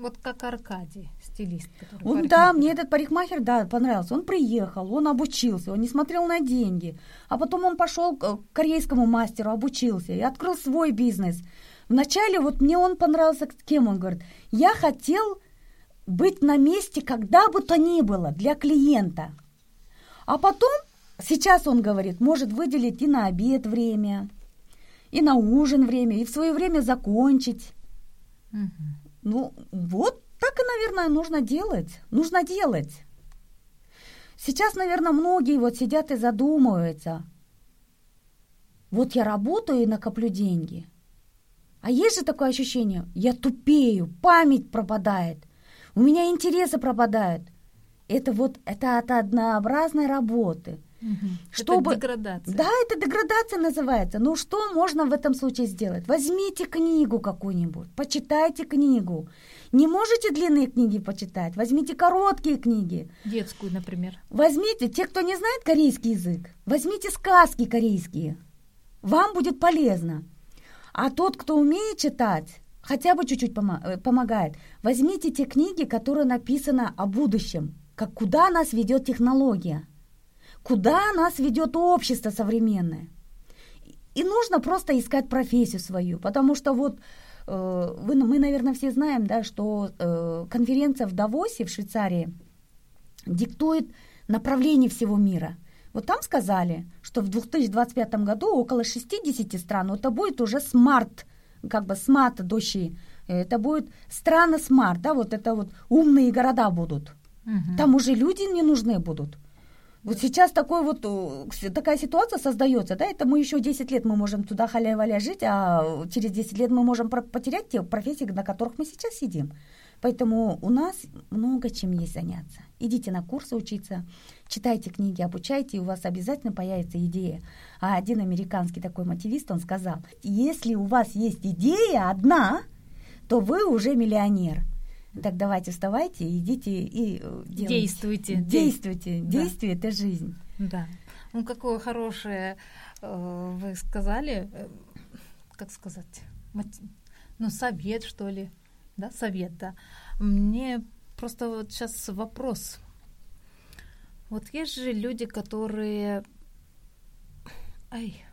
Вот как Аркадий, стилист. Он, да, мне этот парикмахер, да, понравился. Он приехал, он обучился, он не смотрел на деньги. А потом он пошел к корейскому мастеру, обучился и открыл свой бизнес. Вначале вот мне он понравился, кем он говорит, я хотел быть на месте, когда бы то ни было, для клиента. А потом, сейчас он говорит, может выделить и на обед время, и на ужин время, и в свое время закончить. Угу. Ну, вот так и, наверное, нужно делать. Нужно делать. Сейчас, наверное, многие вот сидят и задумываются. Вот я работаю и накоплю деньги. А есть же такое ощущение, я тупею, память пропадает, у меня интересы пропадают. Это вот это от однообразной работы – Угу. Чтобы... Это деградация. Да, это деградация называется. Ну что можно в этом случае сделать? Возьмите книгу какую-нибудь, почитайте книгу. Не можете длинные книги почитать? Возьмите короткие книги. Детскую, например. Возьмите, те, кто не знает корейский язык, возьмите сказки корейские. Вам будет полезно. А тот, кто умеет читать, хотя бы чуть-чуть э, помогает, возьмите те книги, которые написаны о будущем, как куда нас ведет технология куда нас ведет общество современное. И нужно просто искать профессию свою, потому что вот э, вы, мы, наверное, все знаем, да, что э, конференция в Давосе в Швейцарии диктует направление всего мира. Вот там сказали, что в 2025 году около 60 стран, это будет уже smart, как бы smart дощи, это будет страны smart, да, вот это вот умные города будут. Угу. Там уже люди не нужны будут. Вот сейчас такой вот, э, такая ситуация создается, да, это мы еще 10 лет мы можем туда халя-валя жить, а через 10 лет мы можем потерять те профессии, на которых мы сейчас сидим. Поэтому у нас много чем есть заняться. Идите на курсы учиться, читайте книги, обучайте, и у вас обязательно появится идея. А один американский такой мотивист, он сказал, если у вас есть идея одна, то вы уже миллионер. Так давайте вставайте, идите и э, делайте. Действуйте. Действуйте. Да. Действие – это жизнь. Да. Ну, какое хорошее э, вы сказали, э, как сказать, ну, совет, что ли, да, совет, да. Мне просто вот сейчас вопрос. Вот есть же люди, которые... Ай,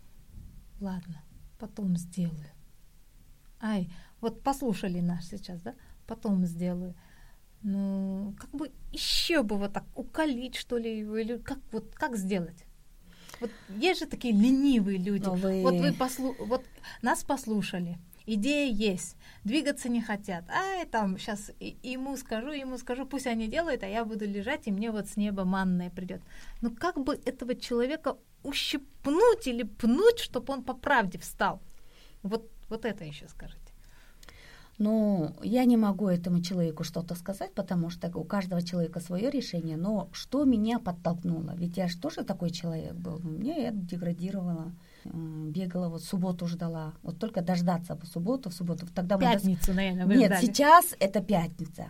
ладно, потом сделаю. Ай, вот послушали нас сейчас, да? Потом сделаю. Ну, как бы еще бы вот так уколить, что ли, или как вот как сделать? Вот есть же такие ленивые люди. Вы... Вот вы послу... вот нас послушали, идея есть, двигаться не хотят. А там сейчас ему скажу, ему скажу, пусть они делают, а я буду лежать, и мне вот с неба манная придет. Ну как бы этого человека ущипнуть или пнуть, чтобы он по правде встал? Вот, вот это еще скажите. Ну, я не могу этому человеку что-то сказать, потому что у каждого человека свое решение. Но что меня подтолкнуло? Ведь я же тоже такой человек был. Мне это деградировало. Бегала, вот субботу ждала. Вот только дождаться по субботу, в субботу. Тогда Пятницу, мы... наверное, вы Нет, ждали. сейчас это пятница.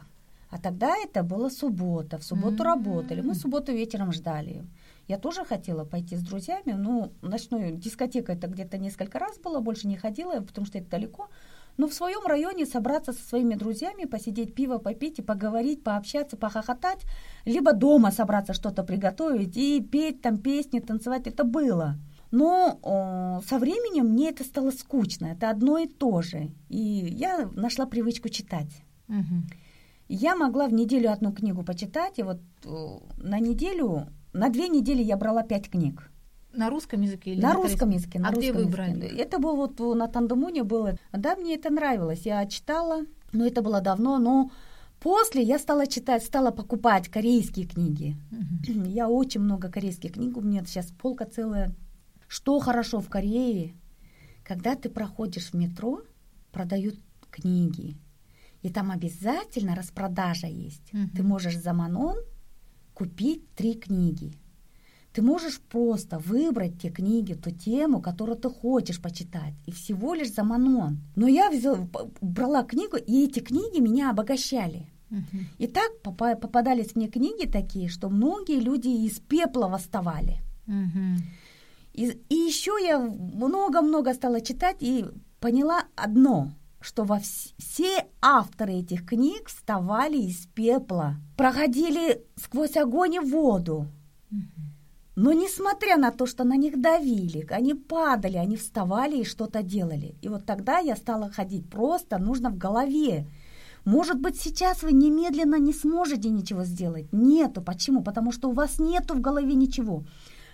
А тогда это была суббота. В субботу mm-hmm. работали. Мы субботу вечером ждали. Я тоже хотела пойти с друзьями. Ну, ночную дискотека это где-то несколько раз было, больше не ходила, потому что это далеко но в своем районе собраться со своими друзьями, посидеть пиво попить и поговорить, пообщаться, похохотать, либо дома собраться что-то приготовить и петь там песни, танцевать, это было. Но о, со временем мне это стало скучно, это одно и то же. И я нашла привычку читать. Угу. Я могла в неделю одну книгу почитать, и вот о, на неделю, на две недели я брала пять книг. На русском языке или на, на русском языке? На а русском где вы брали? Это было вот на Тандемуне было. Да, мне это нравилось. Я читала, но это было давно, но после я стала читать, стала покупать корейские книги. Угу. Я очень много корейских книг, у меня сейчас полка целая. Что хорошо в Корее, когда ты проходишь в метро, продают книги. И там обязательно распродажа есть. Угу. Ты можешь за Манон купить три книги. Ты можешь просто выбрать те книги, ту тему, которую ты хочешь почитать, и всего лишь за манон. Но я взяла, брала книгу, и эти книги меня обогащали. Uh-huh. И так попадались мне книги такие, что многие люди из пепла восставали. Uh-huh. И, и еще я много-много стала читать и поняла одно, что во вс- все авторы этих книг вставали из пепла, проходили сквозь огонь и воду. Но несмотря на то, что на них давили, они падали, они вставали и что-то делали. И вот тогда я стала ходить. Просто нужно в голове. Может быть, сейчас вы немедленно не сможете ничего сделать. Нету. Почему? Потому что у вас нету в голове ничего.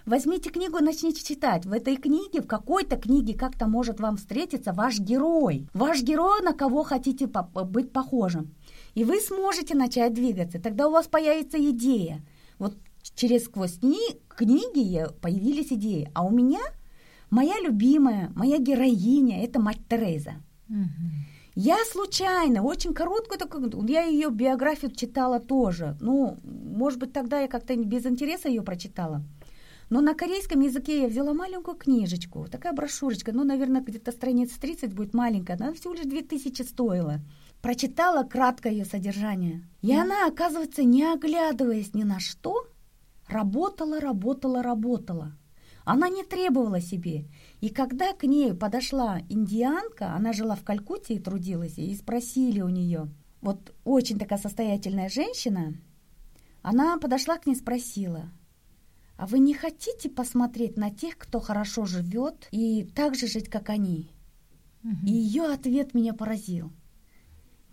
Возьмите книгу и начните читать. В этой книге, в какой-то книге как-то может вам встретиться ваш герой. Ваш герой, на кого хотите быть похожим. И вы сможете начать двигаться. Тогда у вас появится идея. Вот через сквозь кни- книги появились идеи. А у меня моя любимая, моя героиня – это мать Тереза. Я случайно, очень короткую такую, я ее биографию читала тоже. Ну, может быть, тогда я как-то без интереса ее прочитала. Но на корейском языке я взяла маленькую книжечку, такая брошюрочка, ну, наверное, где-то страниц 30 будет маленькая, она всего лишь 2000 стоила. Прочитала кратко ее содержание. И она, оказывается, не оглядываясь ни на что, работала, работала, работала. Она не требовала себе. И когда к ней подошла индианка, она жила в Калькутте и трудилась, и спросили у нее, вот очень такая состоятельная женщина, она подошла к ней и спросила – а вы не хотите посмотреть на тех, кто хорошо живет и так же жить, как они? Угу. И ее ответ меня поразил.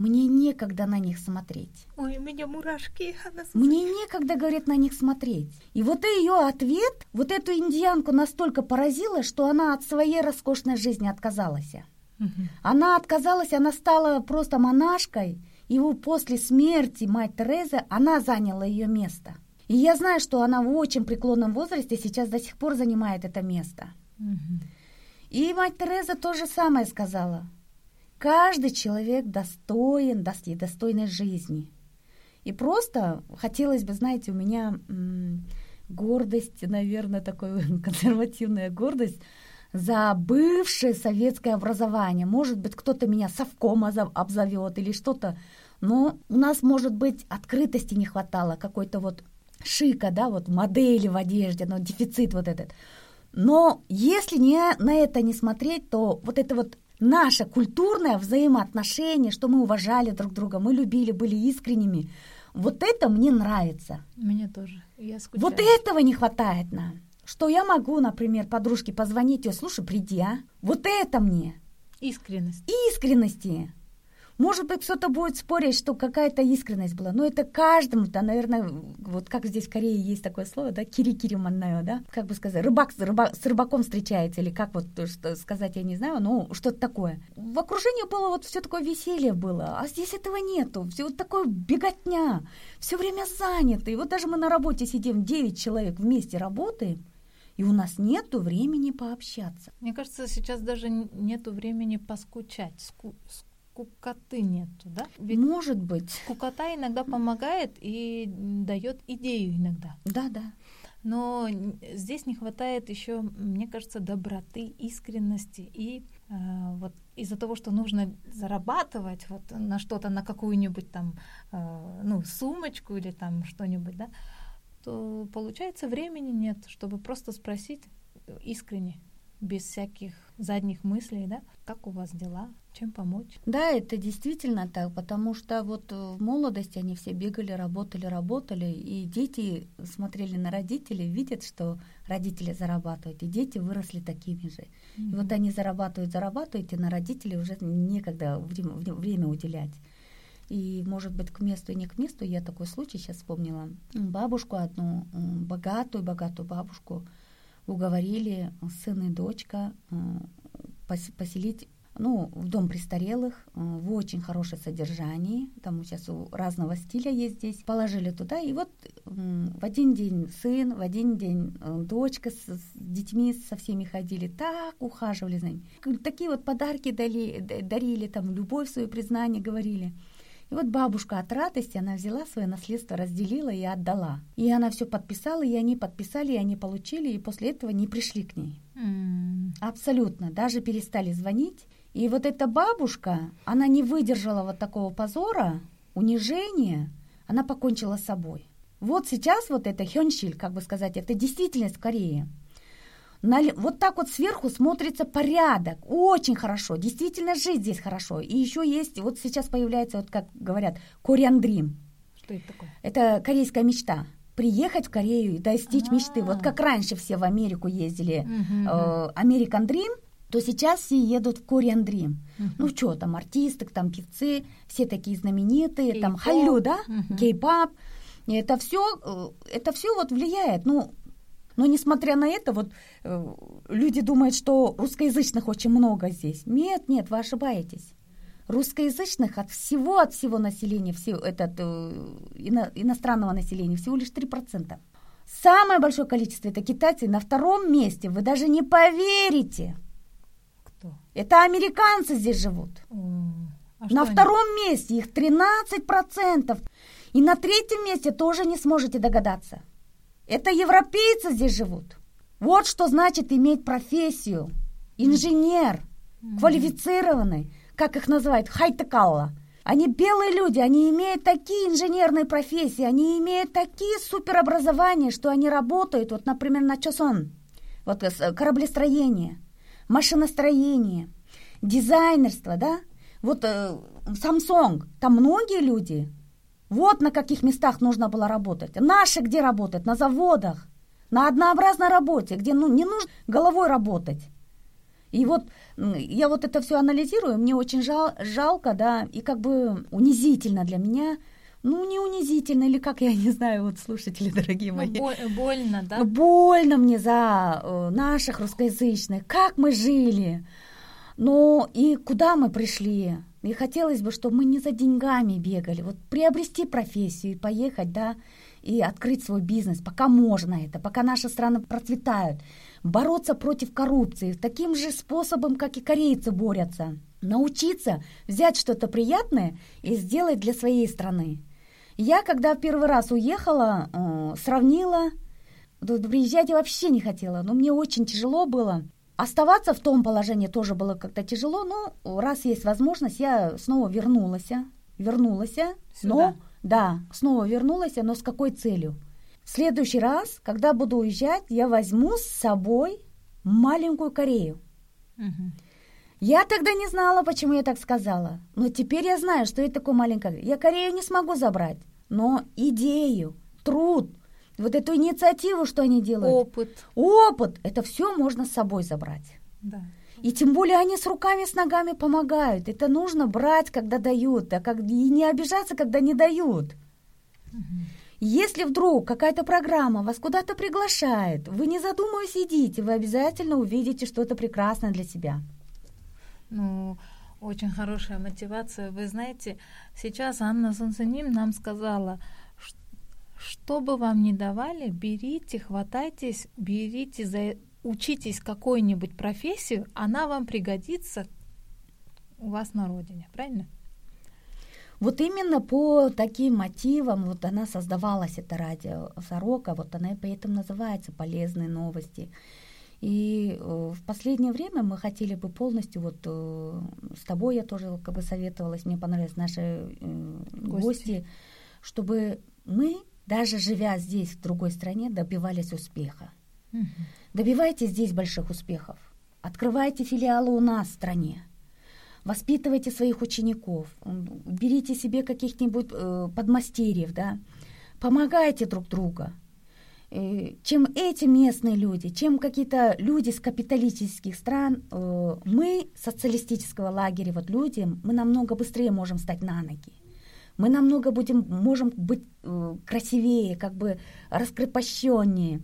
Мне некогда на них смотреть. Ой, у меня мурашки. Мне некогда, говорит, на них смотреть. И вот ее ответ, вот эту индианку настолько поразило, что она от своей роскошной жизни отказалась. Угу. Она отказалась, она стала просто монашкой, и после смерти мать Терезы она заняла ее место. И я знаю, что она в очень преклонном возрасте сейчас до сих пор занимает это место. Угу. И мать Тереза то же самое сказала. Каждый человек достоин достойной жизни. И просто хотелось бы, знаете, у меня гордость, наверное, такая консервативная гордость за бывшее советское образование. Может быть, кто-то меня совком обзовет или что-то. Но у нас, может быть, открытости не хватало, какой-то вот шика, да, вот модели в одежде, но дефицит вот этот. Но если не, на это не смотреть, то вот это вот наше культурное взаимоотношение, что мы уважали друг друга, мы любили, были искренними, вот это мне нравится. Мне тоже. Я скучаю. Вот этого не хватает нам. Что я могу, например, подружке позвонить, ее, слушай, приди, а? Вот это мне. Искренность. Искренности. Может быть, кто-то будет спорить, что какая-то искренность была, но это каждому-то, наверное, вот как здесь в Корее есть такое слово, да, маннаю, да, как бы сказать, рыбак, рыба, с рыбаком встречается, или как вот что сказать, я не знаю, ну, что-то такое. В окружении было вот все такое веселье было, а здесь этого нету, все вот такое беготня, все время занято, и вот даже мы на работе сидим, 9 человек вместе работаем, и у нас нету времени пообщаться. Мне кажется, сейчас даже нету времени поскучать, ску скукоты нету, да? Ведь Может быть. Скукота иногда помогает и дает идею иногда. Да, да. Но здесь не хватает еще, мне кажется, доброты, искренности и э, вот из-за того, что нужно зарабатывать вот на что-то, на какую-нибудь там э, ну сумочку или там что-нибудь, да, то получается времени нет, чтобы просто спросить искренне без всяких задних мыслей, да, как у вас дела, чем помочь. Да, это действительно так, потому что вот в молодости они все бегали, работали, работали, и дети смотрели на родителей, видят, что родители зарабатывают, и дети выросли такими же. Mm-hmm. И вот они зарабатывают, зарабатывают, и на родителей уже некогда время, время уделять. И, может быть, к месту и не к месту, я такой случай сейчас вспомнила. Бабушку одну, богатую, богатую бабушку, уговорили сын и дочка э, поселить ну, в дом престарелых, э, в очень хорошее содержании, там сейчас у разного стиля есть здесь, положили туда, и вот в один день сын, в один день э, дочка с, с детьми со всеми ходили, так ухаживали за ними. Такие вот подарки дали, дарили, там, любовь свою, признание говорили. И вот бабушка от радости, она взяла свое наследство, разделила и отдала. И она все подписала, и они подписали, и они получили, и после этого не пришли к ней. Mm. Абсолютно. Даже перестали звонить. И вот эта бабушка, она не выдержала вот такого позора, унижения, она покончила с собой. Вот сейчас вот это хёншиль, как бы сказать, это действительность. На, вот так вот сверху смотрится порядок, очень хорошо, действительно жить здесь хорошо. И еще есть, вот сейчас появляется, вот как говорят, Dream. Что это такое? Это корейская мечта. Приехать в Корею и достичь А. мечты. Вот как раньше все в Америку ездили, Мгм, э, American Dream, то сейчас все едут в Korean Dream. Ну что, там артисты, там певцы, все такие знаменитые, там халю, да, кей-пап. Это все, это все вот влияет. Ну, но несмотря на это, вот э, люди думают, что русскоязычных очень много здесь. Нет, нет, вы ошибаетесь. Русскоязычных от всего, от всего населения, всего, этот, э, ино- иностранного населения всего лишь 3%. Самое большое количество это китайцы. На втором месте вы даже не поверите. Кто? Это американцы здесь живут. А на они- втором месте их 13%. И на третьем месте тоже не сможете догадаться. Это европейцы здесь живут. Вот что значит иметь профессию. Инженер, квалифицированный, как их называют, хайтекалла. Они белые люди, они имеют такие инженерные профессии, они имеют такие суперобразования, что они работают, вот, например, на Чосон, вот э, с- кораблестроение, машиностроение, дизайнерство, да? Вот э, Samsung, там многие люди, вот на каких местах нужно было работать. Наши где работают? На заводах, на однообразной работе, где ну, не нужно головой работать. И вот я вот это все анализирую, мне очень жал, жалко, да, и как бы унизительно для меня, ну не унизительно, или как, я не знаю, вот слушатели дорогие Ну, мои. бо- больно, да? Больно мне за э, наших русскоязычных, как мы жили, ну и куда мы пришли. И хотелось бы, чтобы мы не за деньгами бегали, вот приобрести профессию и поехать, да, и открыть свой бизнес, пока можно это, пока наши страны процветают, бороться против коррупции таким же способом, как и корейцы борются, научиться взять что-то приятное и сделать для своей страны. Я, когда в первый раз уехала, э, сравнила, Тут приезжать я вообще не хотела, но мне очень тяжело было. Оставаться в том положении тоже было как-то тяжело, но раз есть возможность, я снова вернулась. Вернулась, но Сюда? да, снова вернулась, но с какой целью? В следующий раз, когда буду уезжать, я возьму с собой маленькую Корею. Мгм. Я тогда не знала, почему я так сказала. Но теперь я знаю, что это такое маленькое. Я Корею не смогу забрать. Но идею, труд, вот эту инициативу, что они делают, Опыт, опыт, это все можно с собой забрать. да. И тем более они с руками, с ногами помогают. Это нужно брать, когда дают, а как, и не обижаться, когда не дают. Если вдруг какая-то программа вас куда-то приглашает, вы не задумываясь идите, вы обязательно увидите что-то прекрасное для себя. Ну, очень хорошая мотивация. Вы знаете, сейчас Анна Сансаним нам сказала, что бы вам ни давали, берите, хватайтесь, берите, за, учитесь какой-нибудь профессию, она вам пригодится у вас на родине, правильно? Вот именно по таким мотивам вот она создавалась, эта радио Сорока, вот она и поэтому называется «Полезные новости». И э, в последнее время мы хотели бы полностью, вот э, с тобой я тоже как бы советовалась, мне понравились наши э, Гости. гости, чтобы мы, даже живя здесь, в другой стране, добивались успеха. Добивайтесь здесь больших успехов. Открывайте филиалы у нас в стране. Воспитывайте своих учеников. Берите себе каких-нибудь э, подмастерьев, да. Помогайте друг другу. Э, Чем эти местные люди, чем какие-то люди с капиталистических стран, э, мы социалистического лагеря, вот люди, мы намного быстрее можем стать на ноги. Мы намного будем, можем быть э, красивее, как бы раскрепощеннее.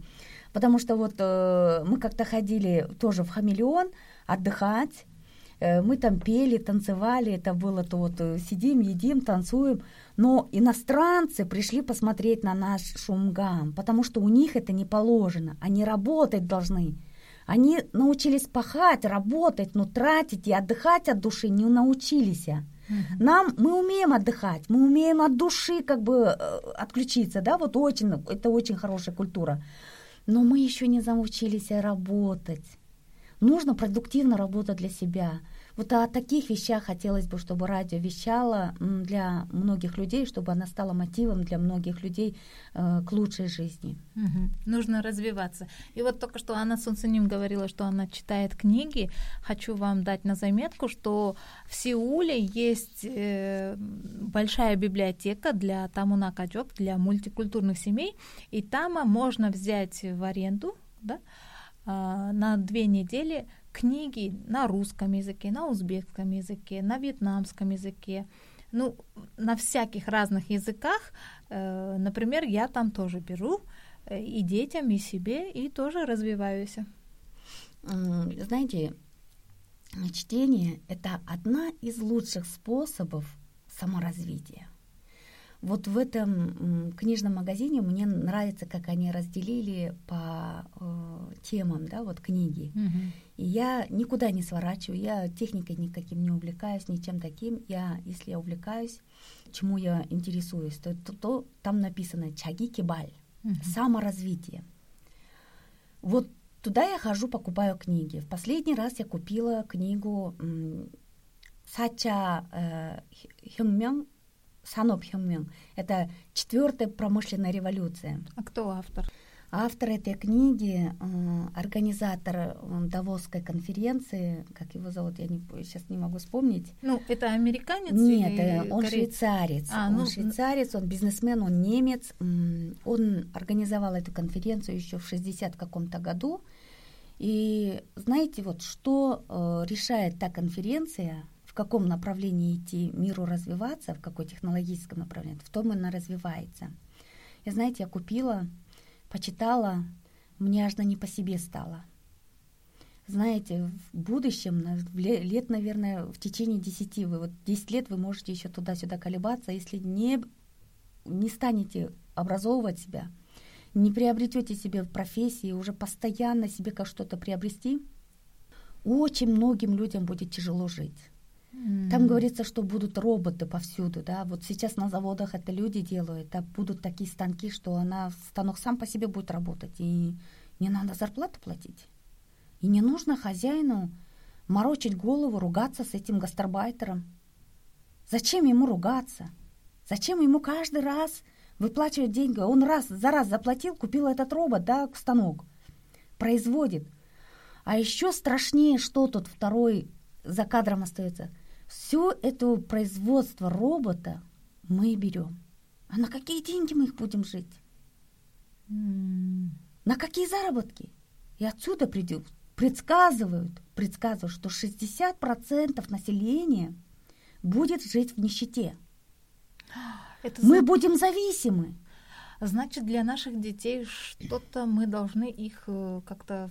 Потому что вот э, мы как-то ходили тоже в хамелеон отдыхать, Э, мы там пели, танцевали, это было то вот сидим, едим, танцуем, но иностранцы пришли посмотреть на наш шумгам, потому что у них это не положено, они работать должны. Они научились пахать, работать, но тратить и отдыхать от души не научились. Нам мы умеем отдыхать, мы умеем от души как бы э, отключиться, да, вот очень, это очень хорошая культура. Но мы еще не научились работать. Нужно продуктивно работать для себя. Вот о таких вещах хотелось бы, чтобы радио вещало для многих людей, чтобы она стала мотивом для многих людей э, к лучшей жизни. Угу. Нужно развиваться. И вот только что Анна Сунциним говорила, что она читает книги. Хочу вам дать на заметку, что в Сеуле есть э, большая библиотека для Тамуна Каджок, для мультикультурных семей, и там можно взять в аренду да, э, на две недели книги на русском языке, на узбекском языке, на вьетнамском языке, ну, на всяких разных языках. Э, например, я там тоже беру э, и детям, и себе, и тоже развиваюсь. Знаете, чтение — это одна из лучших способов саморазвития. Вот в этом книжном магазине мне нравится, как они разделили по э, темам, да, вот книги. Угу. И я никуда не сворачиваю, я техникой никаким не увлекаюсь, ничем таким. Я, если я увлекаюсь, чему я интересуюсь, то, то, то там написано «чаги кибаль», угу. саморазвитие. Вот туда я хожу, покупаю книги. В последний раз я купила книгу Сача э, Саноп Хёнгмён. Это четвертая промышленная революция. А кто автор? Автор этой книги, э, организатор э, Давосской конференции, как его зовут, я не, сейчас не могу вспомнить. Ну, это американец? Нет, или он корей... швейцарец. А, он ну... швейцарец, он бизнесмен, он немец. Он организовал эту конференцию еще в 60 каком-то году. И знаете, вот что э, решает та конференция, каком направлении идти миру развиваться, в какой технологическом направлении, в том она развивается. И знаете, я купила, почитала, мне аж не по себе стало. Знаете, в будущем, лет, наверное, в течение 10, вы вот 10 лет вы можете еще туда-сюда колебаться, если не, не станете образовывать себя, не приобретете себе в профессии, уже постоянно себе как что-то приобрести, очень многим людям будет тяжело жить. Там говорится, что будут роботы повсюду, да. Вот сейчас на заводах это люди делают, а будут такие станки, что она станок сам по себе будет работать, и не надо зарплату платить. И не нужно хозяину морочить голову, ругаться с этим гастарбайтером. Зачем ему ругаться? Зачем ему каждый раз выплачивать деньги? Он раз за раз заплатил, купил этот робот, да, станок, производит. А еще страшнее, что тут второй за кадром остается – все это производство робота мы берем. А на какие деньги мы их будем жить? Mm. На какие заработки? И отсюда придет, предсказывают, предсказывают, что 60% населения будет жить в нищете. Это мы значит, будем зависимы. Значит, для наших детей что-то мы должны их э, как-то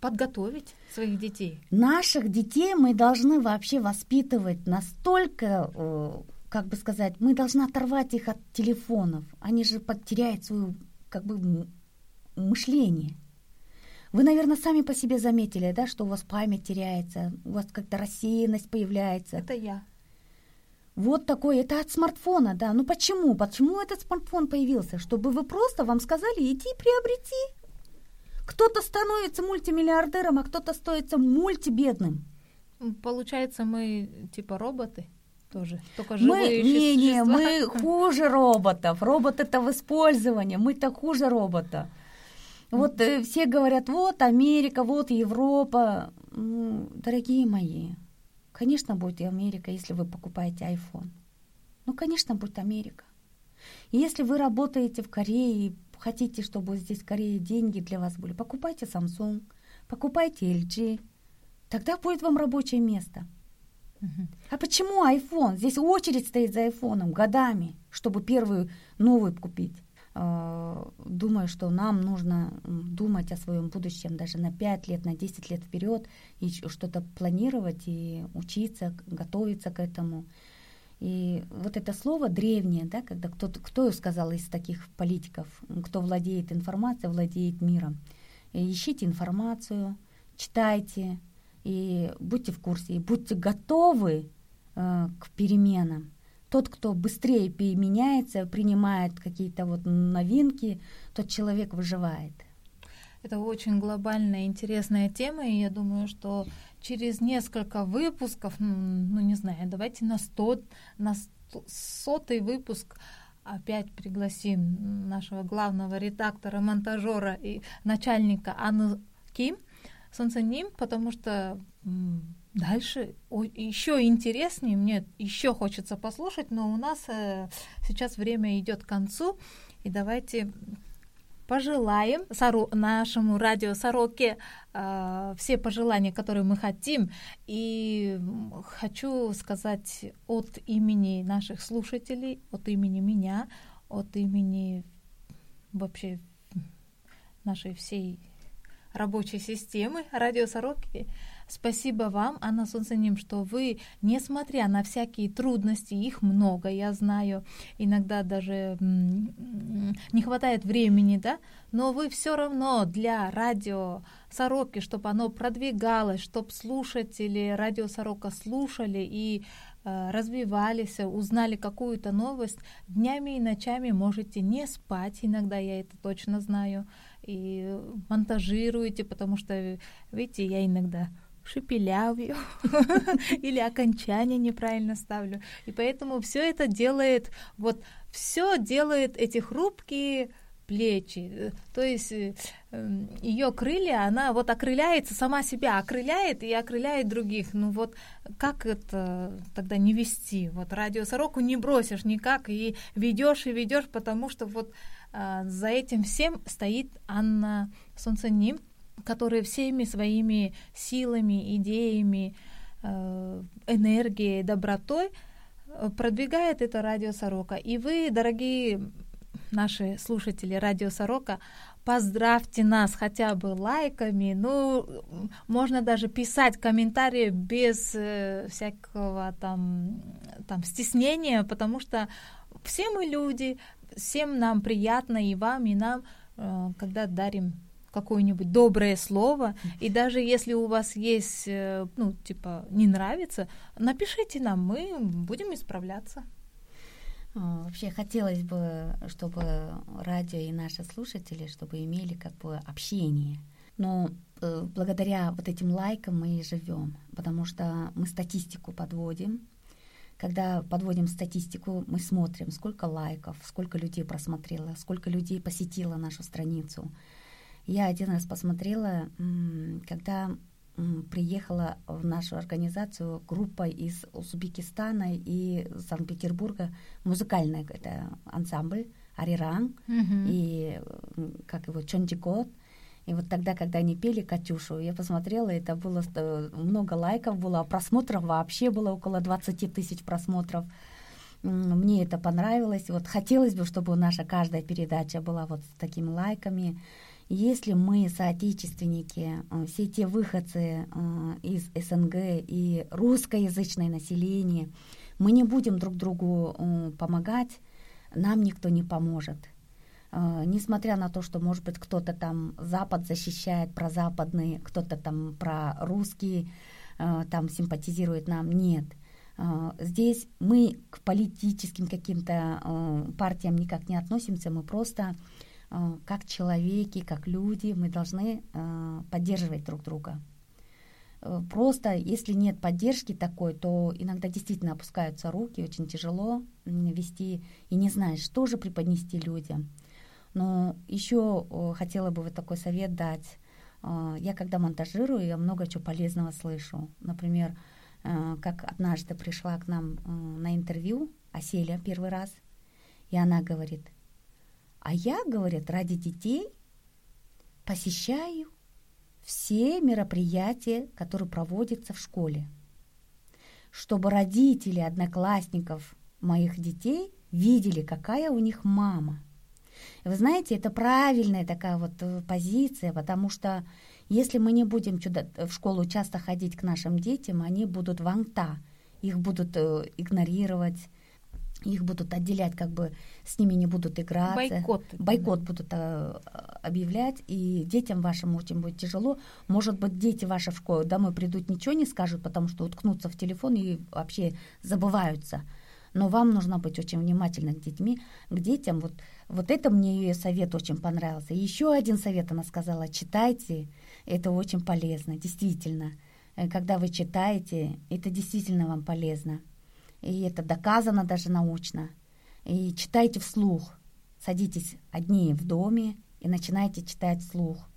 подготовить своих детей? Наших детей мы должны вообще воспитывать настолько, э, как бы сказать, мы должны оторвать их от телефонов. Они же потеряют свое как бы мышление. Вы, наверное, сами по себе заметили, да, что у вас память теряется, у вас как-то рассеянность появляется. Это я. Вот такой, это от смартфона, да. Ну почему? Почему этот смартфон появился? Чтобы вы просто вам сказали, иди приобрети. Кто-то становится мультимиллиардером, а кто-то становится мультибедным. Получается, мы типа роботы тоже, только живые мы, не, не, мы хуже роботов. Робот это в использовании, мы-то хуже робота. Вот э, все говорят, вот Америка, вот Европа. Ну, дорогие мои, конечно, будет и Америка, если вы покупаете iPhone. Ну, конечно, будет Америка. Если вы работаете в Корее хотите, чтобы здесь в Корее деньги для вас были, покупайте Samsung, покупайте LG, тогда будет вам рабочее место. А почему iPhone? Здесь очередь стоит за iPhone годами, чтобы первую новую купить. А, думаю, что нам нужно думать о своем будущем даже на 5 лет, на 10 лет вперед и что-то планировать и учиться, готовиться к этому. И вот это слово древнее, да, когда кто-то, кто сказал из таких политиков, кто владеет информацией, владеет миром. И ищите информацию, читайте, и будьте в курсе, и будьте готовы э, к переменам. Тот, кто быстрее переменяется, принимает какие-то вот новинки, тот человек выживает. Это очень глобальная, интересная тема, и я думаю, что через несколько выпусков, ну, не знаю, давайте на, сто, на сотый выпуск опять пригласим нашего главного редактора, монтажера и начальника Анну Ким, Солнценим, потому что дальше еще интереснее, мне еще хочется послушать, но у нас э, сейчас время идет к концу, и давайте пожелаем Сару, нашему радио Сороке э, все пожелания, которые мы хотим. И хочу сказать от имени наших слушателей, от имени меня, от имени вообще нашей всей рабочей системы радио Сороки, Спасибо вам, Анна Солнценим, что вы, несмотря на всякие трудности, их много, я знаю, иногда даже не хватает времени, да, но вы все равно для радио Сороки, чтобы оно продвигалось, чтобы слушатели радио Сорока слушали и э, развивались, узнали какую-то новость, днями и ночами можете не спать, иногда я это точно знаю, и монтажируете, потому что, видите, я иногда шепелявью или окончание неправильно ставлю. И поэтому все это делает, вот все делает эти хрупкие плечи. То есть э, ее крылья, она вот окрыляется сама себя, окрыляет и окрыляет других. Ну вот как это тогда не вести? Вот радио сороку не бросишь никак и ведешь и ведешь, потому что вот а, за этим всем стоит Анна Солнценим, который всеми своими силами, идеями, э, энергией, добротой э, продвигает это радио Сорока. И вы, дорогие наши слушатели радио Сорока, поздравьте нас хотя бы лайками. Ну, можно даже писать комментарии без э, всякого там, там стеснения, потому что все мы люди, всем нам приятно, и вам, и нам, когда дарим какое-нибудь доброе слово, и даже если у вас есть, э, ну, типа, не нравится, напишите нам, мы будем исправляться. А, вообще хотелось бы, чтобы радио и наши слушатели, чтобы имели как бы общение. Но э, благодаря вот этим лайкам мы и живем, потому что мы статистику подводим. Когда подводим статистику, мы смотрим, сколько лайков, сколько людей просмотрело, сколько людей посетило нашу страницу. Я один раз посмотрела, когда приехала в нашу организацию группа из Узбекистана и Санкт-Петербурга, музыкальный это ансамбль Ариран mm-hmm. и как его Чондикот. И вот тогда, когда они пели «Катюшу», я посмотрела, это было много лайков было, а просмотров вообще было около 20 тысяч просмотров. Мне это понравилось. Вот хотелось бы, чтобы наша каждая передача была вот с такими лайками. Если мы, соотечественники, э, все те выходцы э, из СНГ и русскоязычное население, мы не будем друг другу э, помогать, нам никто не поможет. Несмотря на то, что, может быть, кто-то там Запад защищает, про западные, кто-то там про русские, там симпатизирует нам, нет. Здесь мы к политическим каким-то партиям никак не относимся, мы просто как человеки, как люди, мы должны э, поддерживать друг друга. Э, просто, если нет поддержки такой, то иногда действительно опускаются руки, очень тяжело вести, и не знаешь, что же преподнести людям. Но еще хотела бы вот такой совет дать. Я когда монтажирую, я много чего полезного слышу. Например, как однажды пришла к нам на интервью Аселя первый раз, и она говорит – а я, говорят, ради детей посещаю все мероприятия, которые проводятся в школе, чтобы родители одноклассников моих детей видели, какая у них мама. Вы знаете, это правильная такая вот э, позиция, потому что если мы не будем в школу часто ходить к нашим детям, они будут ванта, их будут э, игнорировать, их будут отделять, как бы с ними не будут играться. Бойкот. Бойкот будут э, объявлять, и детям вашим очень будет тяжело. Может быть, дети ваши в школу домой придут, ничего не скажут, потому что уткнутся в телефон и вообще забываются. Но вам нужно быть очень внимательны к детьми, к детям. Вот Вот это мне ее совет очень понравился. Еще один совет она сказала, читайте, это очень полезно, действительно. Э, когда вы читаете, это действительно вам полезно. И это доказано даже научно. И читайте вслух. Садитесь одни в доме и начинайте читать вслух.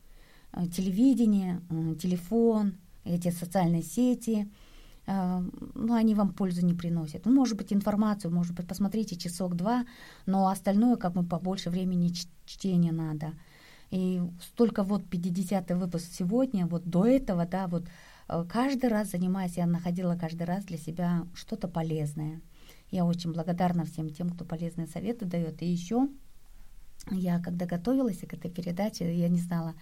Э, телевидение, э, телефон, эти социальные сети – Э, ну, они вам пользу не приносят. Ну, может быть, информацию, может быть, посмотрите часок-два, но остальное, как бы, побольше времени чтения надо. И столько вот 50-й выпуск сегодня, вот до этого, да, вот каждый раз занимаясь, я находила каждый раз для себя что-то полезное. Я очень благодарна всем тем, кто полезные советы дает. И еще я, когда готовилась к этой передаче, я не знала,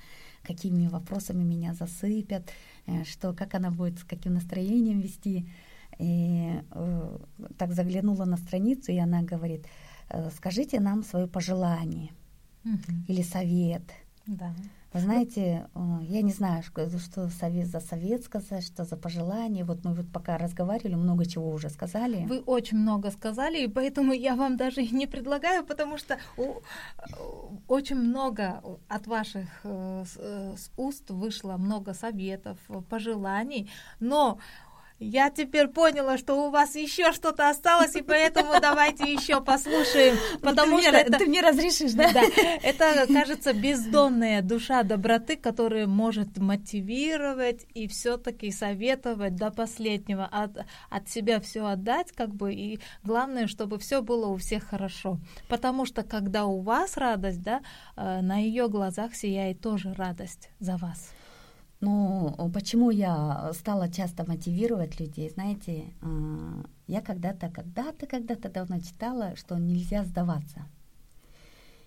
какими вопросами меня засыпят, э, что, как она будет, с каким настроением вести. И э, так заглянула на страницу, и она говорит, «Э, скажите нам свое пожелание угу. или совет. Да. Вы знаете, э, я не знаю, что, совет за совет сказать, что за пожелание. Вот мы вот пока разговаривали, много чего уже сказали. Вы очень много сказали, и поэтому я вам даже не предлагаю, потому что очень много от ваших э, уст вышло много советов, пожеланий, но я теперь поняла, что у вас еще что-то осталось, и поэтому давайте еще послушаем, потому ты что мне, это, ты мне разрешишь, да? Да, это кажется бездонная душа доброты, которая может мотивировать и все-таки советовать до последнего, от, от себя все отдать, как бы и главное, чтобы все было у всех хорошо, потому что когда у вас радость, да, э, на ее глазах сияет тоже радость за вас. Ну, почему я стала часто мотивировать людей? Знаете, а, я когда-то, когда-то, когда-то давно читала, что нельзя сдаваться.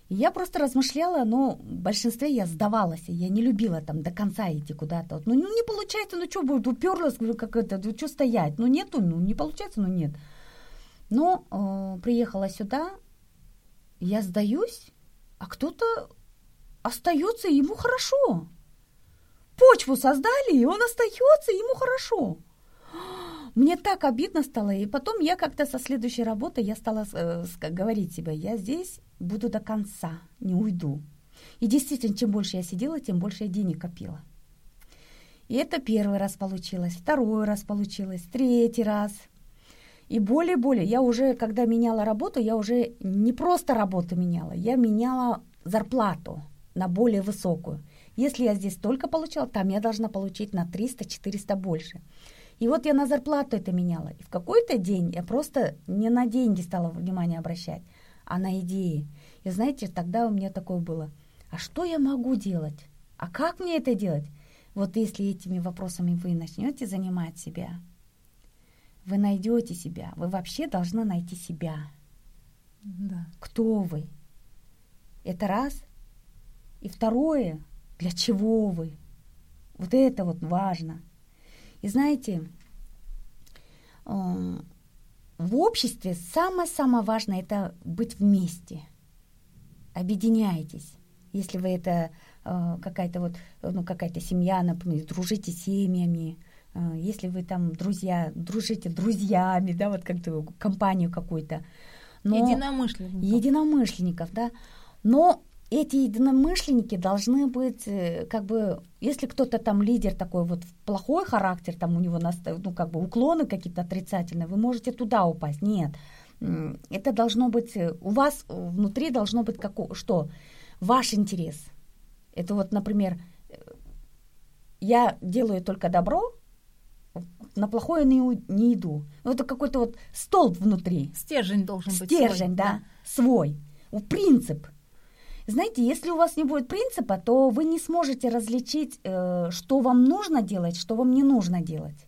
И я просто размышляла, но в большинстве я сдавалась, я не любила там до конца идти куда-то. Вот, ну, ну, не получается, ну что, будет, уперлась, говорю, как это, ну что стоять? Ну нету, ну не получается, ну нет. Но э, приехала сюда, я сдаюсь, а кто-то остается, ему хорошо почву создали, и он остается, ему хорошо. Мне так обидно стало, и потом я как-то со следующей работы я стала э, говорить себе, я здесь буду до конца, не уйду. И действительно, чем больше я сидела, тем больше я денег копила. И это первый раз получилось, второй раз получилось, третий раз. И более-более, я уже, когда меняла работу, я уже не просто работу меняла, я меняла зарплату на более высокую. Если я здесь столько получала, там я должна получить на 300-400 больше. И вот я на зарплату это меняла. И в какой-то день я просто не на деньги стала внимание обращать, а на идеи. И знаете, тогда у меня такое было. А что я могу делать? А как мне это делать? Вот если этими вопросами вы начнете занимать себя, вы найдете себя. Вы вообще должны найти себя. Да. Кто вы? Это раз. И второе, для чего вы? Вот это вот важно. И знаете, э, в обществе самое-самое важное это быть вместе. Объединяйтесь. Если вы это э, какая-то вот, ну, какая-то семья, например, дружите семьями, э, если вы там друзья, дружите друзьями, да, вот как-то компанию какую-то. Но, единомышленников. Единомышленников, да. Но эти единомышленники должны быть, э, как бы, если кто-то там лидер такой вот плохой характер, там у него, ну, как бы уклоны какие-то отрицательные, вы можете туда упасть. Нет, это должно быть, э, у вас внутри должно быть как, что? Ваш интерес. Это вот, например, э, я делаю только добро, на плохое не, не иду. Ну, это какой-то вот столб внутри. Стержень должен Стержень, быть. Стержень, да, да, свой. Принцип – знаете, если у вас не будет принципа, то вы не сможете различить, э, что вам нужно делать, что вам не нужно делать.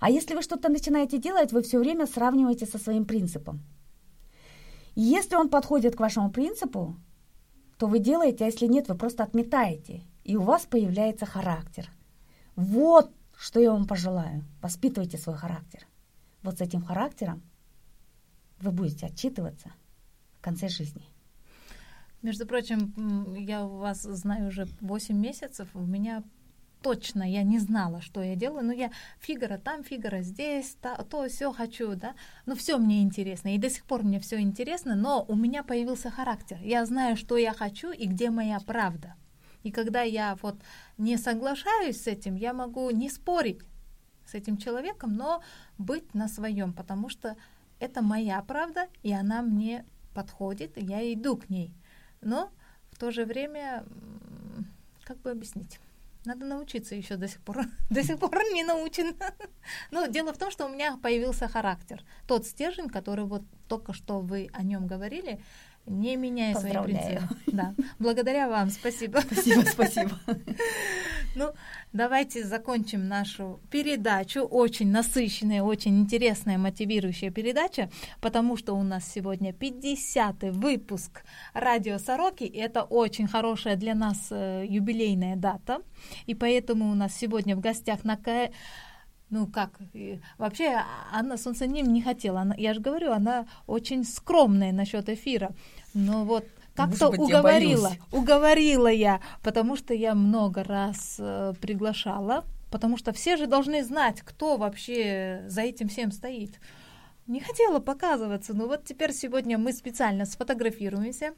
А если вы что-то начинаете делать, вы все время сравниваете со своим принципом. И если он подходит к вашему принципу, то вы делаете, а если нет, вы просто отметаете. И у вас появляется характер. Вот что я вам пожелаю. Воспитывайте свой характер. Вот с этим характером вы будете отчитываться в конце жизни. Между прочим, я вас знаю уже 8 месяцев, у меня точно я не знала, что я делаю, но я фигура там, фигура здесь, та, то все хочу, да, но все мне интересно, и до сих пор мне все интересно, но у меня появился характер, я знаю, что я хочу и где моя правда. И когда я вот не соглашаюсь с этим, я могу не спорить с этим человеком, но быть на своем, потому что это моя правда, и она мне подходит, и я иду к ней. Но в то же время, как бы объяснить? Надо научиться еще до сих пор. до сих пор не научен. Но дело в том, что у меня появился характер. Тот стержень, который вот только что вы о нем говорили, не меняя свои принципы. Да. Благодаря вам, спасибо. Спасибо, спасибо. Ну, давайте закончим нашу передачу. Очень насыщенная, очень интересная, мотивирующая передача, потому что у нас сегодня 50-й выпуск радио Сороки. И это очень хорошая для нас э, юбилейная дата. И поэтому у нас сегодня в гостях на ну как, вообще Анна Солнценим не хотела, она, я же говорю, она очень скромная насчет эфира, но вот как-то уговорила, уговорила я, потому что я много раз э, приглашала, потому что все же должны знать, кто вообще за этим всем стоит. Не хотела показываться, но вот теперь сегодня мы специально сфотографируемся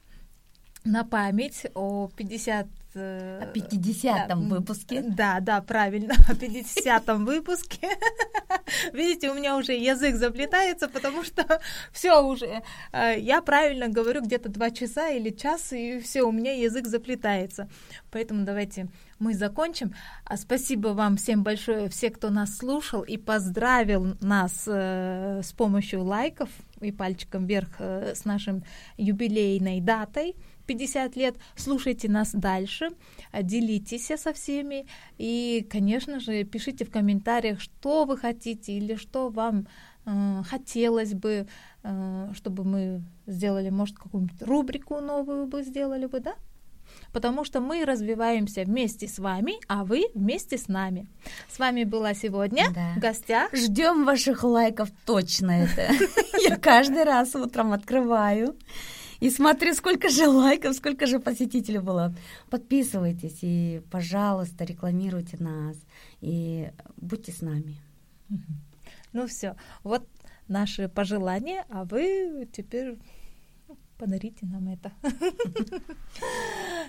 на память о 50 Э, о 50-м да, выпуске. Да, да, правильно, о 50-м выпуске. Видите, у меня уже язык заплетается, потому что все уже, э, я правильно говорю где-то два часа или час, и все, у меня язык заплетается. Поэтому давайте мы закончим. А спасибо вам всем большое, все, кто нас слушал и поздравил нас э, с помощью лайков и пальчиком вверх э, с нашим юбилейной датой. 50 лет, слушайте нас дальше, делитесь со всеми и, конечно же, пишите в комментариях, что вы хотите или что вам э, хотелось бы, э, чтобы мы сделали, может, какую-нибудь рубрику новую бы сделали бы, да? Потому что мы развиваемся вместе с вами, а вы вместе с нами. С вами была сегодня да. в гостях. Ждем ваших лайков, точно это. Я каждый раз утром открываю и смотри, сколько же лайков, сколько же посетителей было. Подписывайтесь и, пожалуйста, рекламируйте нас и будьте с нами. Ну все, вот наши пожелания, а вы теперь подарите нам это.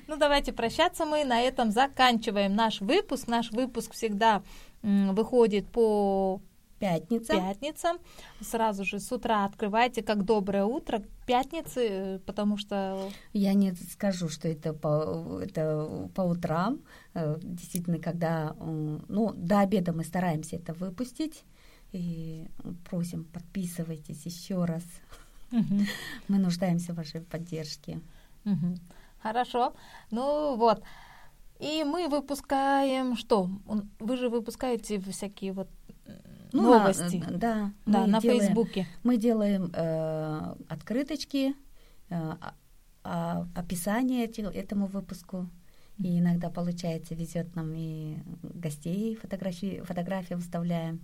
Ну, давайте прощаться мы. На этом заканчиваем наш выпуск. Наш выпуск всегда выходит по Пятница. Пятница. Сразу же с утра открывайте, как доброе утро пятницы, потому что... Я не скажу, что это по, это по утрам. Э, действительно, когда... Ну, до обеда мы стараемся это выпустить. И просим, подписывайтесь еще раз. Угу. Мы нуждаемся в вашей поддержке. Угу. Хорошо. Ну вот. И мы выпускаем что? Вы же выпускаете всякие вот ну, новости. На, да, да, на делаем, Фейсбуке. Мы делаем э, открыточки, э, э, описание этому выпуску. И иногда получается, везет нам и гостей, фотографии, фотографии выставляем.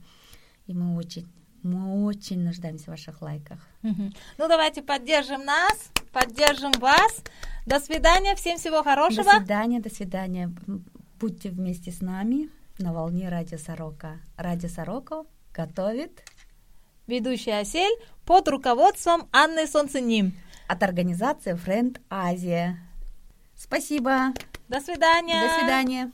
И мы очень, мы очень нуждаемся в ваших лайках. Угу. Ну, давайте поддержим нас, поддержим вас. До свидания, всем всего хорошего. До свидания, до свидания. Будьте вместе с нами на волне Радио Сорока. Радио Сорока готовит ведущая Осель под руководством Анны Солнценим от организации Friend Азия. Спасибо. До свидания. До свидания.